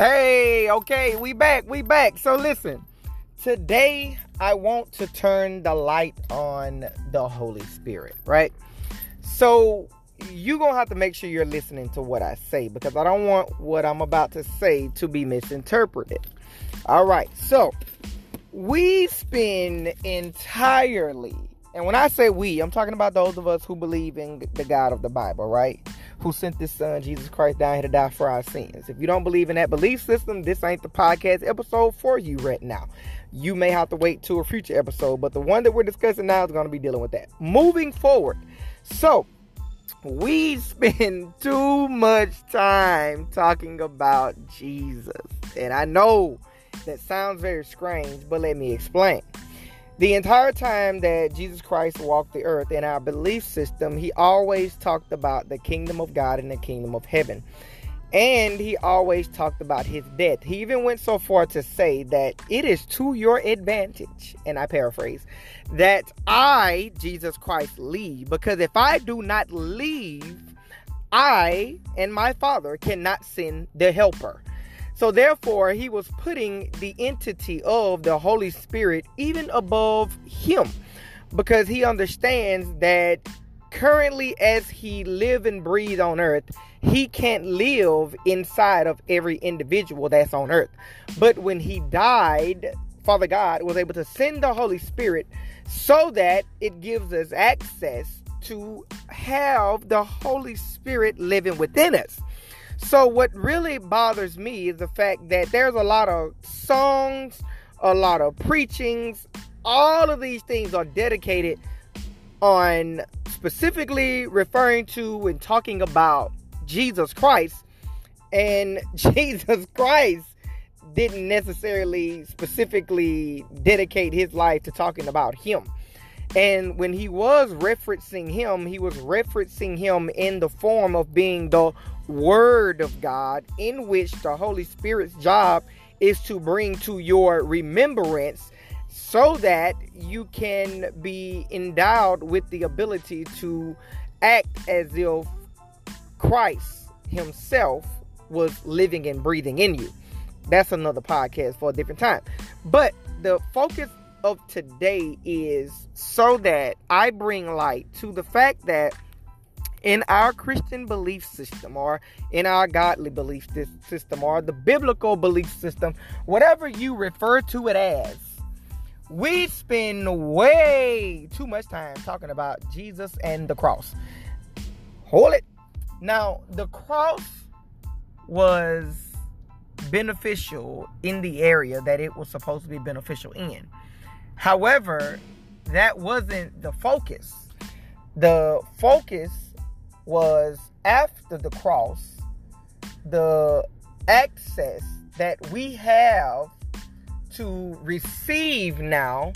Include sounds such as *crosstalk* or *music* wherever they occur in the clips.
Hey, okay, we back, we back. So listen, today I want to turn the light on the Holy Spirit, right? So you're gonna have to make sure you're listening to what I say because I don't want what I'm about to say to be misinterpreted. All right, so we spend entirely, and when I say we, I'm talking about those of us who believe in the God of the Bible, right? Who sent this son, Jesus Christ, down here to die for our sins. If you don't believe in that belief system, this ain't the podcast episode for you right now. You may have to wait to a future episode, but the one that we're discussing now is going to be dealing with that. Moving forward, so we spend *laughs* too much time talking about Jesus, and I know that sounds very strange, but let me explain. The entire time that Jesus Christ walked the earth in our belief system, he always talked about the kingdom of God and the kingdom of heaven. And he always talked about his death. He even went so far to say that it is to your advantage, and I paraphrase, that I, Jesus Christ, leave. Because if I do not leave, I and my Father cannot send the helper. So therefore, he was putting the entity of the Holy Spirit even above him because he understands that currently as he live and breathe on earth, he can't live inside of every individual that's on earth. But when he died, Father God was able to send the Holy Spirit so that it gives us access to have the Holy Spirit living within us. So, what really bothers me is the fact that there's a lot of songs, a lot of preachings, all of these things are dedicated on specifically referring to and talking about Jesus Christ. And *laughs* Jesus Christ didn't necessarily specifically dedicate his life to talking about him. And when he was referencing him, he was referencing him in the form of being the Word of God, in which the Holy Spirit's job is to bring to your remembrance so that you can be endowed with the ability to act as if Christ Himself was living and breathing in you. That's another podcast for a different time. But the focus of today is so that I bring light to the fact that in our Christian belief system or in our godly belief system or the biblical belief system, whatever you refer to it as, we spend way too much time talking about Jesus and the cross. Hold it. Now, the cross was beneficial in the area that it was supposed to be beneficial in. However, that wasn't the focus. The focus was after the cross, the access that we have to receive now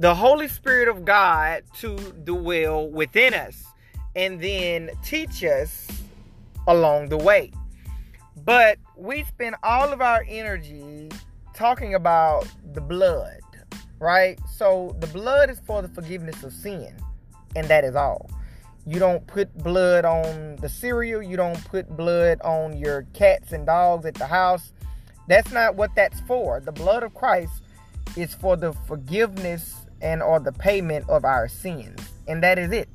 the Holy Spirit of God to dwell within us and then teach us along the way. But we spend all of our energy talking about the blood, right? So the blood is for the forgiveness of sin, and that is all. You don't put blood on the cereal. You don't put blood on your cats and dogs at the house. That's not what that's for. The blood of Christ is for the forgiveness and or the payment of our sins. And that is it.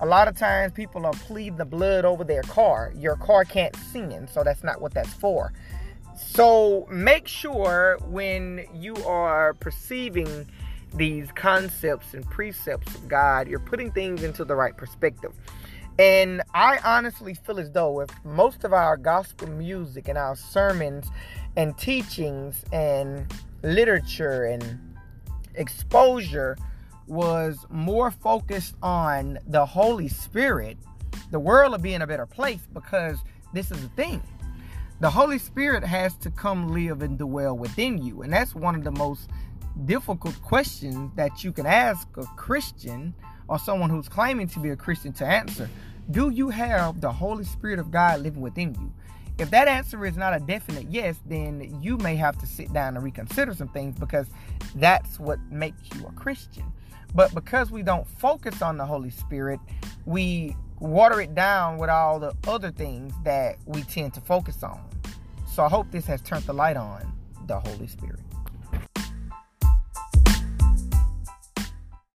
A lot of times people are pleading the blood over their car. Your car can't sin, so that's not what that's for. So make sure when you are perceiving these concepts and precepts of God, you're putting things into the right perspective. And I honestly feel as though if most of our gospel music and our sermons and teachings and literature and exposure was more focused on the Holy Spirit, the world would be in a better place because this is the thing. The Holy Spirit has to come live and dwell within you. And that's one of the most difficult questions that you can ask a Christian or someone who's claiming to be a Christian to answer. Do you have the Holy Spirit of God living within you? If that answer is not a definite yes, then you may have to sit down and reconsider some things because that's what makes you a Christian. But because we don't focus on the Holy Spirit, we water it down with all the other things that we tend to focus on. So I hope this has turned the light on the Holy Spirit.